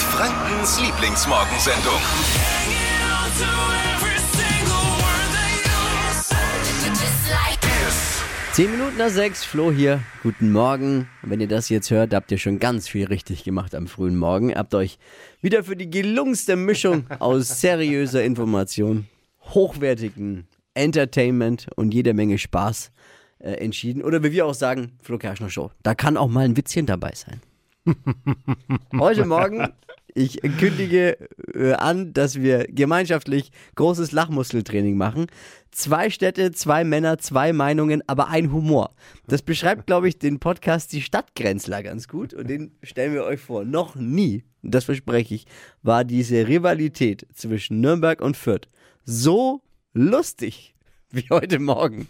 Frankens Lieblingsmorgensendung. Zehn Minuten nach sechs, Flo hier. Guten Morgen. Wenn ihr das jetzt hört, habt ihr schon ganz viel richtig gemacht am frühen Morgen. Habt euch wieder für die gelungenste Mischung aus seriöser Information, hochwertigen Entertainment und jeder Menge Spaß äh, entschieden. Oder wie wir auch sagen, Flo Kerschner Show. Da kann auch mal ein Witzchen dabei sein. Heute Morgen, ich kündige äh, an, dass wir gemeinschaftlich großes Lachmuskeltraining machen. Zwei Städte, zwei Männer, zwei Meinungen, aber ein Humor. Das beschreibt, glaube ich, den Podcast Die Stadtgrenzler ganz gut und den stellen wir euch vor. Noch nie, das verspreche ich, war diese Rivalität zwischen Nürnberg und Fürth so lustig wie heute Morgen.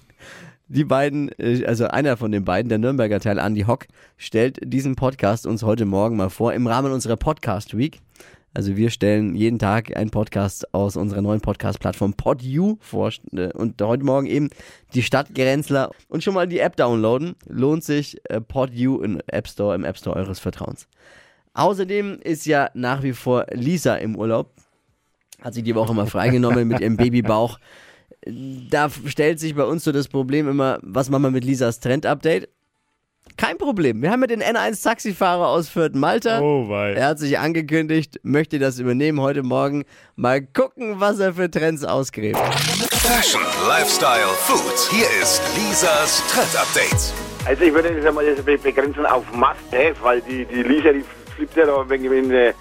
Die beiden, äh, also einer von den beiden, der Nürnberger Teil, Andy Hock, stellt diesen Podcast uns heute Morgen mal vor im Rahmen unserer Podcast Week. Also wir stellen jeden Tag einen Podcast aus unserer neuen Podcast-Plattform PodU vor äh, und heute Morgen eben die Stadtgrenzler und schon mal die App downloaden. Lohnt sich äh, PodU im App Store, im App Store eures Vertrauens. Außerdem ist ja nach wie vor Lisa im Urlaub. Hat sich die Woche mal freigenommen mit ihrem Babybauch da stellt sich bei uns so das Problem immer, was machen wir mit Lisas Trend-Update? Kein Problem. Wir haben ja den N1-Taxifahrer aus Fürth Malta. Oh, wei. Er hat sich angekündigt, möchte das übernehmen heute Morgen. Mal gucken, was er für Trends ausgräbt. Fashion, Lifestyle, Food. Hier ist Lisas Trend Update. Also ich würde jetzt begrenzen auf Must-Have, weil die, die Lisa, die flippt ja da wegen in äh,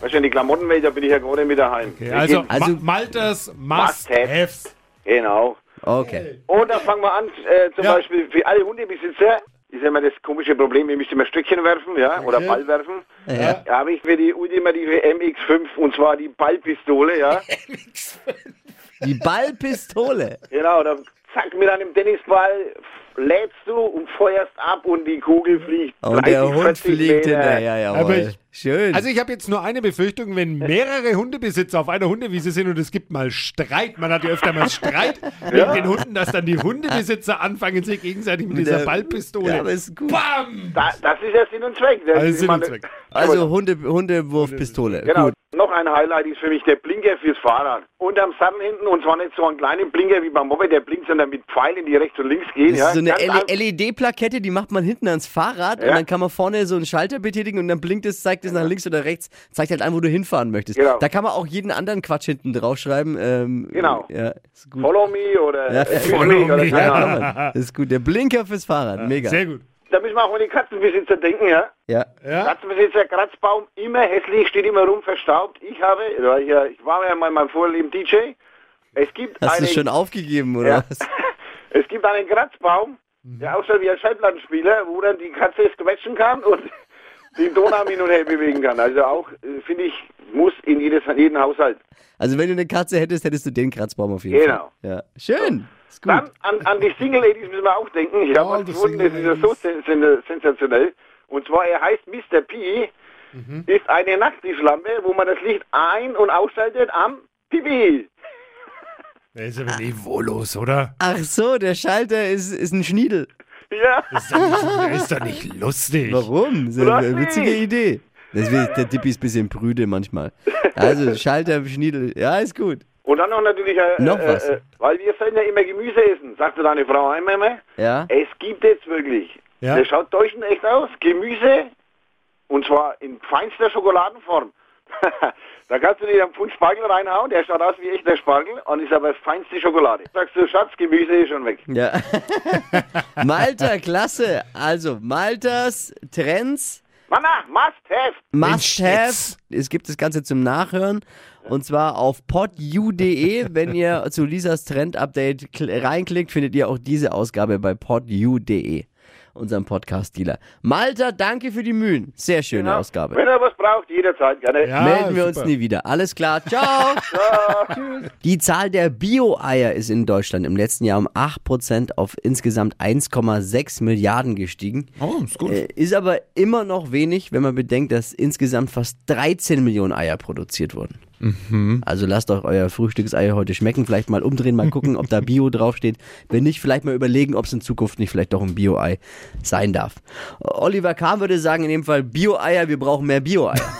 wahrscheinlich die Klamottenwelt, da bin ich ja gerade mit daheim. Okay, also, Also- Ma Malters Must-Have. Must-Haves. Genau. Okay. Und dann fangen wir an, äh, zum Ja. Beispiel für alle Hundebesitzer, ist ja immer das komische Problem, ihr müsst immer Stöckchen werfen, ja, oder Ball werfen. Ja. Da habe ich für die ultimative MX5 und zwar die Ballpistole, ja. Die Ballpistole. genau, dann zack, mit einem Tennisball lädst du und feuerst ab und die Kugel fliegt. Und der 30, Hund 40 fliegt Meter. hinterher, Aber jawohl. ich- Schön. Also ich habe jetzt nur eine Befürchtung, wenn mehrere Hundebesitzer auf einer Hundewiese sind und es gibt mal Streit, man hat ja öfter mal Streit wegen den Hunden, dass dann die Hundebesitzer anfangen, sich gegenseitig mit dieser der- Ballpistole. Ja, aber ist gut. Bam! Da, das ist ja Sinn und Zweck. Das Also Sinn und Zweck. Also Hunde, Hundewurfpistole. Genau. Gut. Noch ein Highlight ist für mich der Blinker fürs Fahrrad. Unterm Sattel hinten und zwar nicht so einen kleinen Blinker wie beim Moped, der blinkt, sondern mit Pfeilen, die rechts und links gehen. Das ja. ist so eine LED-Plakette, die macht man hinten ans Fahrrad und Ja. dann kann man vorne so einen Schalter betätigen und dann blinkt es, zeigt es nach links oder rechts, zeigt halt an, wo du hinfahren möchtest. Genau. Da kann man auch jeden anderen Quatsch hinten draufschreiben. Ähm, Genau. Ja, ist gut. Follow me oder Ja, follow me oder Ja, ist gut. Der Blinker fürs Fahrrad. Mega. Sehr gut. Da müssen wir auch an die Katzenbesitzer denken, ja. Ja. Ja? Katzenbesitzer, Kratzbaum, immer hässlich, steht immer rum, verstaubt. Ich habe, weil ich, war ja mal in meinem Vorleben DJ. Es gibt Hast du schon aufgegeben, oder Ja. was? es gibt einen Kratzbaum, der ausschaut wie ein Schallplattenspieler, wo dann die Katze es quetschen kann und den Donau hin und her bewegen kann. Also auch, äh, finde ich, muss in jedes, jeden Haushalt. Also wenn du eine Katze hättest, hättest du den Kratzbaum auf jeden Genau. Fall. Ja. Schön. Ist gut. Dann an, an die Single Ladies müssen wir auch denken. Ich habe Oh, was die gefunden, das ist ja so sen sen sensationell. Und zwar, er heißt Mr. P, Mhm. ist eine Nachttischlampe, wo man das Licht ein- und ausschaltet am Pipi. Der ist aber niveaulos, oder? Ach so, der Schalter ist, ist ein Schniedel. Ja, Das ist doch nicht, der ist doch nicht lustig. Warum? Das ist eine witzige? Idee. Deswegen, der Tippi ist ein bisschen prüde manchmal. Also Schalter, Schniedel, ja, ist gut. und dann noch natürlich, äh, Noch äh, was? Äh, weil wir sollen ja immer Gemüse essen, sagte deine Frau einmal mal. Ja. Es gibt jetzt wirklich, Ja. der schaut täuschend echt aus, Gemüse, und zwar in feinster Schokoladenform. da kannst du dir einen Pfund Spargel reinhauen, der schaut aus wie echter Spargel und ist aber feinste Schokolade. Sagst du, Schatz, Gemüse ist schon weg. Ja. Malta, klasse. Also, Maltas Trends Mama, must have. Must Have. Es gibt das Ganze zum Nachhören. Und zwar auf podu.de. Wenn ihr zu Lisas Trend-Update kl- reinklickt, findet ihr auch diese Ausgabe bei podu.de, unserem Podcast-Dealer. Malta, danke für die Mühen. Sehr schöne Ja. Ausgabe. Wenn er was braucht, jederzeit gerne. Ja, Melden wir uns super. nie wieder. Alles klar. Ciao. Tschüss. Die Zahl der Bio-Eier ist in Deutschland im letzten Jahr um 8% auf insgesamt 1,6 Milliarden gestiegen. Oh, ist gut. Äh, Ist aber immer noch wenig, wenn man bedenkt, dass insgesamt fast 13 Millionen Eier produziert wurden. Also lasst euch euer Frühstücksei heute schmecken. Vielleicht mal umdrehen, mal gucken, ob da Bio draufsteht. Wenn nicht, vielleicht mal überlegen, ob es in Zukunft nicht vielleicht doch ein Bio-Ei sein darf. Oliver Kahn würde sagen, in dem Fall Bio-Eier, wir brauchen mehr Bio-Eier.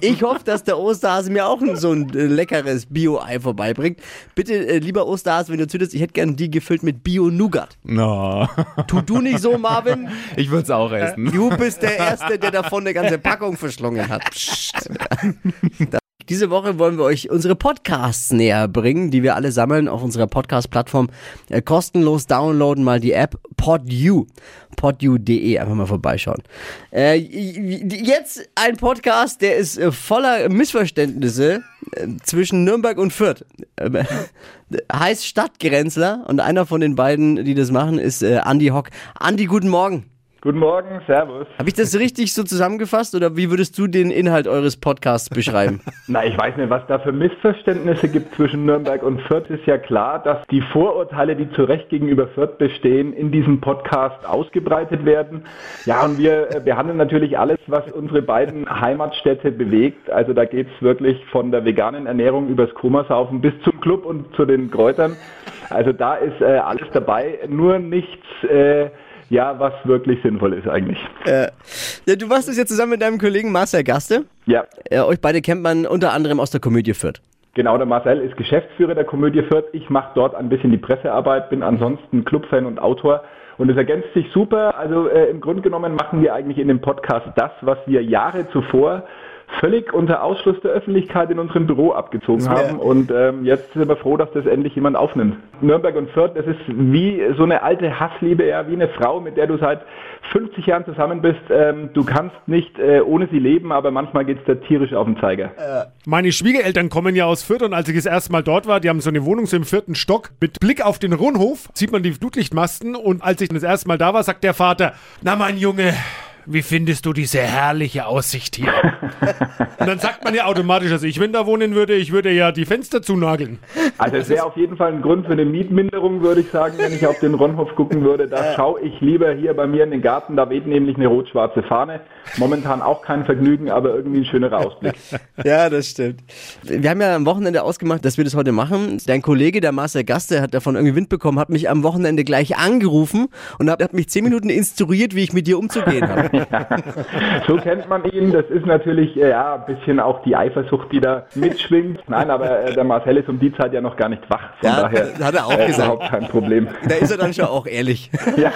Ich hoffe, dass der Osterhase mir auch so ein äh, leckeres Bio-Ei vorbeibringt. Bitte, äh, lieber Osterhase, wenn du zündest, ich hätte gern die gefüllt mit Bio-Nougat. No. Tu du nicht so, Marvin. Ich würde es auch essen. Du bist der Erste, der davon eine ganze Packung verschlungen hat. Psst. Diese Woche wollen wir euch unsere Podcasts näher bringen, die wir alle sammeln auf unserer Podcast-Plattform. Äh, kostenlos downloaden mal die App PodU. PodU.de, einfach mal vorbeischauen. Äh, jetzt ein Podcast, der ist äh, voller Missverständnisse zwischen Nürnberg und Fürth. Äh, heißt Stadtgrenzler und einer von den beiden, die das machen, ist äh, Andi Hock. Andi, guten Morgen. Guten Morgen, Servus. Habe ich das richtig so zusammengefasst oder wie würdest du den Inhalt eures Podcasts beschreiben? Na, ich weiß nicht, was da für Missverständnisse gibt zwischen Nürnberg und Fürth. Ist ja klar, dass die Vorurteile, die zu Recht gegenüber Fürth bestehen, in diesem Podcast ausgebreitet werden. Ja, und wir äh, behandeln natürlich alles, was unsere beiden Heimatstädte bewegt. Also da geht's wirklich von der veganen Ernährung übers Komasaufen bis zum Club und zu den Kräutern. Also da ist äh, alles dabei, nur nichts... Äh, ja, was wirklich sinnvoll ist eigentlich. Äh, ja, du machst das jetzt zusammen mit deinem Kollegen Marcel Gaste. Ja. Äh, euch beide kennt man unter anderem aus der Komödie Fürth. Genau, der Marcel ist Geschäftsführer der Komödie Fürth. Ich mache dort ein bisschen die Pressearbeit, bin ansonsten Clubfan und Autor. Und es ergänzt sich super. Also äh, im Grunde genommen machen wir eigentlich in dem Podcast das, was wir Jahre zuvor völlig unter Ausschluss der Öffentlichkeit in unserem Büro abgezogen haben. Und ähm, jetzt sind wir froh, dass das endlich jemand aufnimmt. Nürnberg und Fürth, das ist wie so eine alte Hassliebe, ja, wie eine Frau, mit der du seit 50 Jahren zusammen bist. Ähm, du kannst nicht äh, ohne sie leben, aber manchmal geht's da tierisch auf den Zeiger. Meine Schwiegereltern kommen ja aus Fürth und als ich das erste Mal dort war, die haben so eine Wohnung so im vierten Stock. Mit Blick auf den Rundhof sieht man die Flutlichtmasten und als ich das erste Mal da war, sagt der Vater, na mein Junge, wie findest du diese herrliche Aussicht hier? und dann sagt man ja automatisch, also ich, wenn da wohnen würde, ich würde ja die Fenster zunageln. Also es wäre auf jeden Fall ein Grund für eine Mietminderung, würde ich sagen, wenn ich auf den Ronhof gucken würde. Da schaue ich lieber hier bei mir in den Garten, da weht nämlich eine rot-schwarze Fahne. Momentan auch kein Vergnügen, aber irgendwie ein schönerer Ausblick. Ja, das stimmt. Wir haben ja am Wochenende ausgemacht, dass wir das heute machen. Dein Kollege, der Marcel Gaste, hat davon irgendwie Wind bekommen, hat mich am Wochenende gleich angerufen und hat, hat mich zehn Minuten instruiert, wie ich mit dir umzugehen habe. So kennt man ihn. Das ist natürlich äh, ja ein bisschen auch die Eifersucht, die da mitschwingt. Nein, aber äh, der Marcel ist um die Zeit ja noch gar nicht wach. Von Ja, daher hat er auch äh, gesagt. überhaupt kein Problem. Da ist er dann schon auch ehrlich. Ja.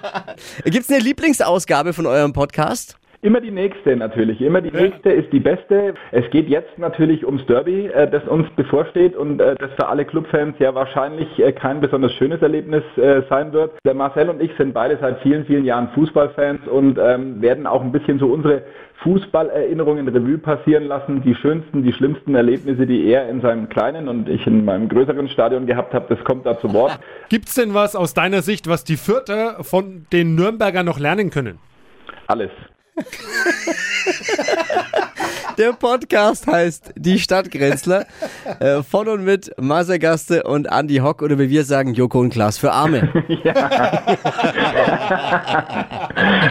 Gibt es eine Lieblingsausgabe von eurem Podcast? Immer die nächste natürlich. Immer die nächste ist die beste. Es geht jetzt natürlich ums Derby, äh, das uns bevorsteht und äh, das für alle Clubfans ja wahrscheinlich äh, kein besonders schönes Erlebnis sein wird. Der Marcel und ich sind beide seit vielen, vielen Jahren Fußballfans und ähm, werden auch ein bisschen so unsere Fußballerinnerungen Revue passieren lassen. Die schönsten, die schlimmsten Erlebnisse, die er in seinem kleinen und ich in meinem größeren Stadion gehabt habe, das kommt da zu Wort. Gibt's denn was aus deiner Sicht, was die Fürther von den Nürnbergern noch lernen können? Alles. Der Podcast heißt Die Stadtgrenzler. Äh, von und mit Marcel Gaste und Andy Hock oder wie wir sagen, Joko und Klaas für Arme.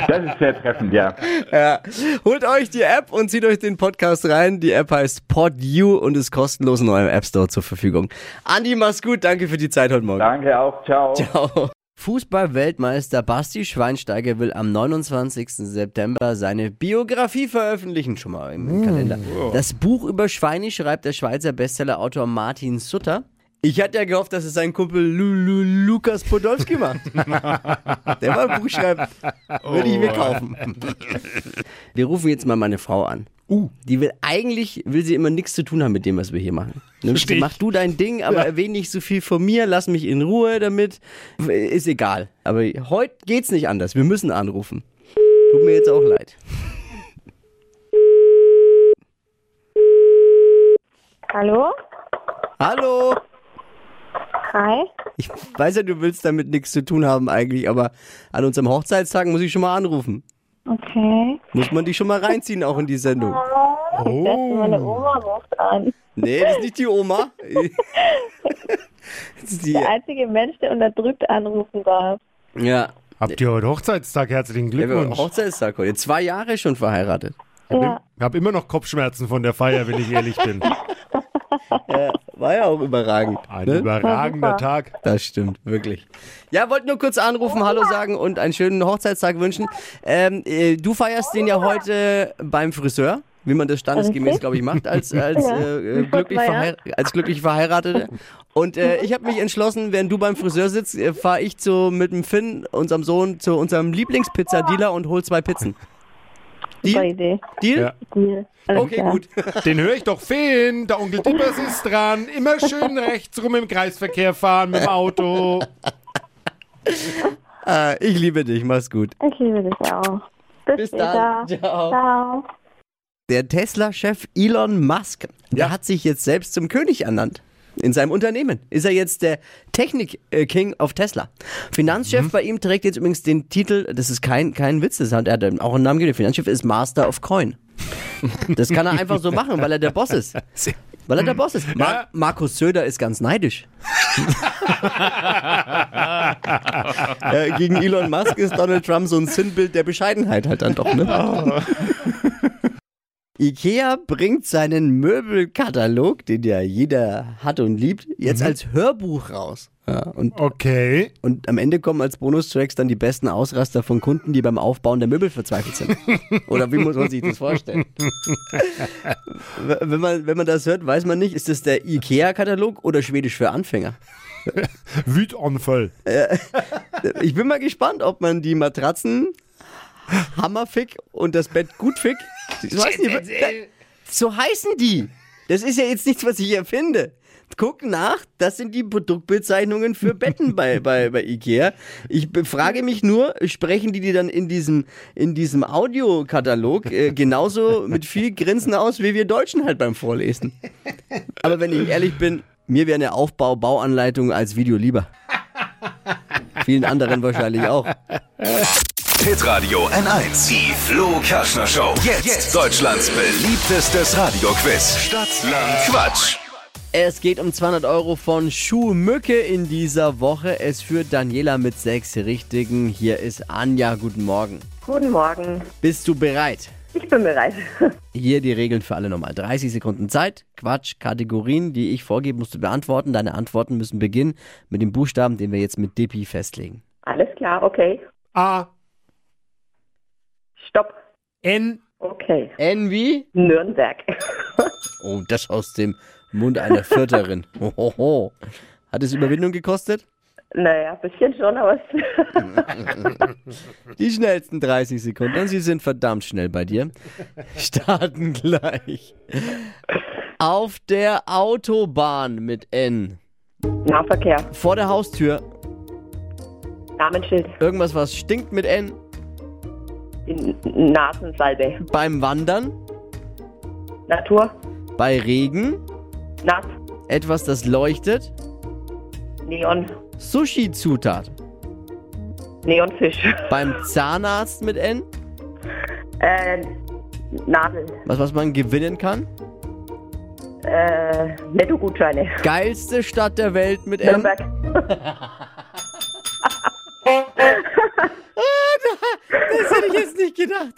Das ist sehr treffend, ja. Ja. Holt euch die App und zieht euch den Podcast rein. Die App heißt PodU und ist kostenlos in eurem App Store zur Verfügung. Andi, mach's gut. Danke für die Zeit heute Morgen. Danke auch. Ciao. Ciao. Fußball-Weltmeister Basti Schweinsteiger will am 29. September seine Biografie veröffentlichen, schon mal im Kalender. Das Buch über Schweine schreibt der Schweizer Bestsellerautor Martin Sutter. Ich hatte ja gehofft, dass es sein Kumpel Lu Lu Lukas Podolski macht. Der mal ein Buch schreibt. Würde ich mir kaufen. Wir rufen jetzt mal meine Frau an. Die will eigentlich, will sie immer nichts zu tun haben mit dem, was wir hier machen. Ne? Versteh. Mach du dein Ding, aber erwähne nicht so viel von mir, lass mich in Ruhe damit. Ist egal. Aber heute geht's nicht anders. Wir müssen anrufen. Tut mir jetzt auch leid. Hallo? Hallo! Hi? Ich weiß ja, du willst damit nichts zu tun haben eigentlich, aber an unserem Hochzeitstag muss ich schon mal anrufen. Okay. Muss man dich schon mal reinziehen, auch in die Sendung. Ich dachte, meine Oma ruft an. Nee, das ist nicht die Oma. Das ist die, Der einzige Mensch, der unterdrückt anrufen darf. ja, Habt ihr heute Hochzeitstag? Herzlichen Glückwunsch. Hochzeitstag heute. Zwei Jahre schon verheiratet. Ja. Ich habe immer noch Kopfschmerzen von der Feier, wenn ich ehrlich bin. Ja, war ja auch überragend. Ein ne? überragender. Tag. Das stimmt, wirklich. Ja, wollte nur kurz anrufen, Hallo sagen und einen schönen Hochzeitstag wünschen. Ähm, äh, du feierst den ja heute beim Friseur. wie man das standesgemäß, glaube ich, macht als, als, Ja, äh, äh, wie vor glücklich, als glücklich Verheiratete. Und äh, ich habe mich entschlossen, während du beim Friseur sitzt, äh, fahre ich zu, mit dem Finn, unserem Sohn, zu unserem Lieblingspizzadealer und hol zwei Pizzen. Super Deal? Idee. Deal? Ja. Deal. Alles Okay, klar. gut. Den höre ich doch Finn, der Onkel Dippers ist dran. Immer schön rechts rum im Kreisverkehr fahren mit dem Auto. Ah, ich liebe dich, mach's gut. Ich liebe dich auch. Bis, Bis später. dann. Ciao. Ciao. Der Tesla-Chef Elon Musk, der hat sich jetzt selbst zum König ernannt. In seinem Unternehmen ist er jetzt der Technik-King auf Tesla. Finanzchef bei ihm trägt jetzt übrigens den Titel, das ist kein, kein Witz, das hat er hat auch einen Namen gegeben. Finanzchef ist Master of Coin. Das kann er einfach so machen, weil er der Boss ist. Weil er der Boss ist. Ma Ja. Markus Söder ist ganz neidisch. ja, gegen Elon Musk ist Donald Trump so ein Sinnbild der Bescheidenheit halt dann doch, ne? Ikea bringt seinen Möbelkatalog, den ja jeder hat und liebt, jetzt als Hörbuch raus. Ja, und, Okay. und am Ende kommen als Bonustracks dann die besten Ausraster von Kunden, die beim Aufbauen der Möbel verzweifelt sind. Oder wie muss man sich das vorstellen? Wenn, man, wenn man das hört, weiß man nicht, ist das der Ikea-Katalog oder Schwedisch für Anfänger? Wütanfall. Ich bin mal gespannt, ob man die Matratzen Hammerfick und das Bett Gutfick. Ich weiß nicht, so heißen die. Das ist ja jetzt nichts, was ich erfinde. Guck nach, das sind die Produktbezeichnungen für Betten bei, bei, bei Ikea. Ich frage mich nur, sprechen die die dann in diesem, in diesem Audiokatalog äh, genauso mit viel Grinsen aus, wie wir Deutschen halt beim Vorlesen? Aber wenn ich ehrlich bin, mir wäre eine Aufbau-Bauanleitung als Video lieber. Vielen anderen wahrscheinlich auch. Hitradio N1. Die Flo Kaschner Show. Jetzt. Deutschlands beliebtestes Radioquiz. Stadt, Land, Quatsch. Es geht um 200 Euro von Schuhmücke in dieser Woche. Es führt Daniela mit sechs Richtigen. Hier ist Anja. Guten Morgen. Guten Morgen. Bist du bereit? Ich bin bereit. Hier die Regeln für alle nochmal. 30 Sekunden Zeit. Quatsch, Kategorien, die ich vorgebe, musst du beantworten. Deine Antworten müssen beginnen mit dem Buchstaben, den wir jetzt mit Dippi festlegen. Alles klar, okay. A. Stopp. N. Okay. N wie? Nürnberg. Oh, das aus dem Mund einer Vierterin. Hohoho. Hat es Überwindung gekostet? naja, ein bisschen schon, aber Die schnellsten 30 Sekunden. Und sie sind verdammt schnell bei dir. Starten gleich. Auf der Autobahn mit N. Nahverkehr. Vor der Haustür. Namensschild. Irgendwas, was stinkt mit N. Die Nasensalbe. Beim Wandern. Natur. Bei Regen. Nass. Etwas, das leuchtet. Neon. Sushi-Zutat. Neonfisch. Beim Zahnarzt mit N. Äh, Nadel. Was, was man gewinnen kann. Äh, Nettogutscheine. Geilste Stadt der Welt mit N. Das hätte ich jetzt nicht gedacht.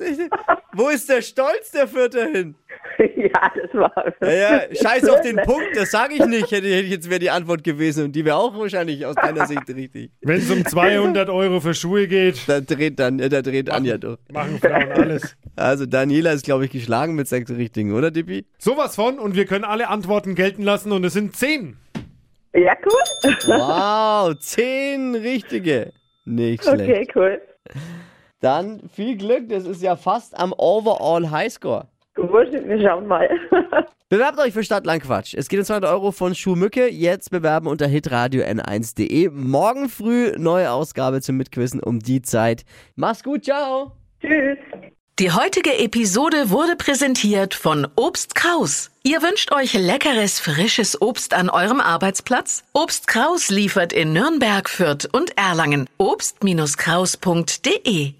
Wo ist der Stolz der Vierte hin? ja, das war. Ja, ja, scheiß auf den Punkt, das sage ich nicht. Hätte, hätte ich jetzt wäre die Antwort gewesen und die wäre auch wahrscheinlich aus deiner Sicht richtig. Wenn es um 200 Euro für Schuhe geht, Da dreht dann, da dreht Anja durch. machen Frauen alles. Also Daniela ist, glaube ich, geschlagen mit sechs Richtigen, oder Dippi? Sowas von und wir können alle Antworten gelten lassen und es sind 10. Ja, cool. Wow, zehn Richtige. Nicht schlecht. Okay, cool. Dann viel Glück, das ist ja fast am Overall Highscore. Gut, wir schauen mal. Bewerbt euch für Stadtlandquatsch. Es geht um 200 Euro von Schuhmücke. Jetzt bewerben unter hitradio n1.de. Morgen früh neue Ausgabe zum Mitquissen um die Zeit. Mach's gut, ciao. Tschüss. Die heutige Episode wurde präsentiert von Obst Kraus. Ihr wünscht euch leckeres, frisches Obst an eurem Arbeitsplatz? Obst Kraus liefert in Nürnberg, Fürth und Erlangen. Obst-Kraus.de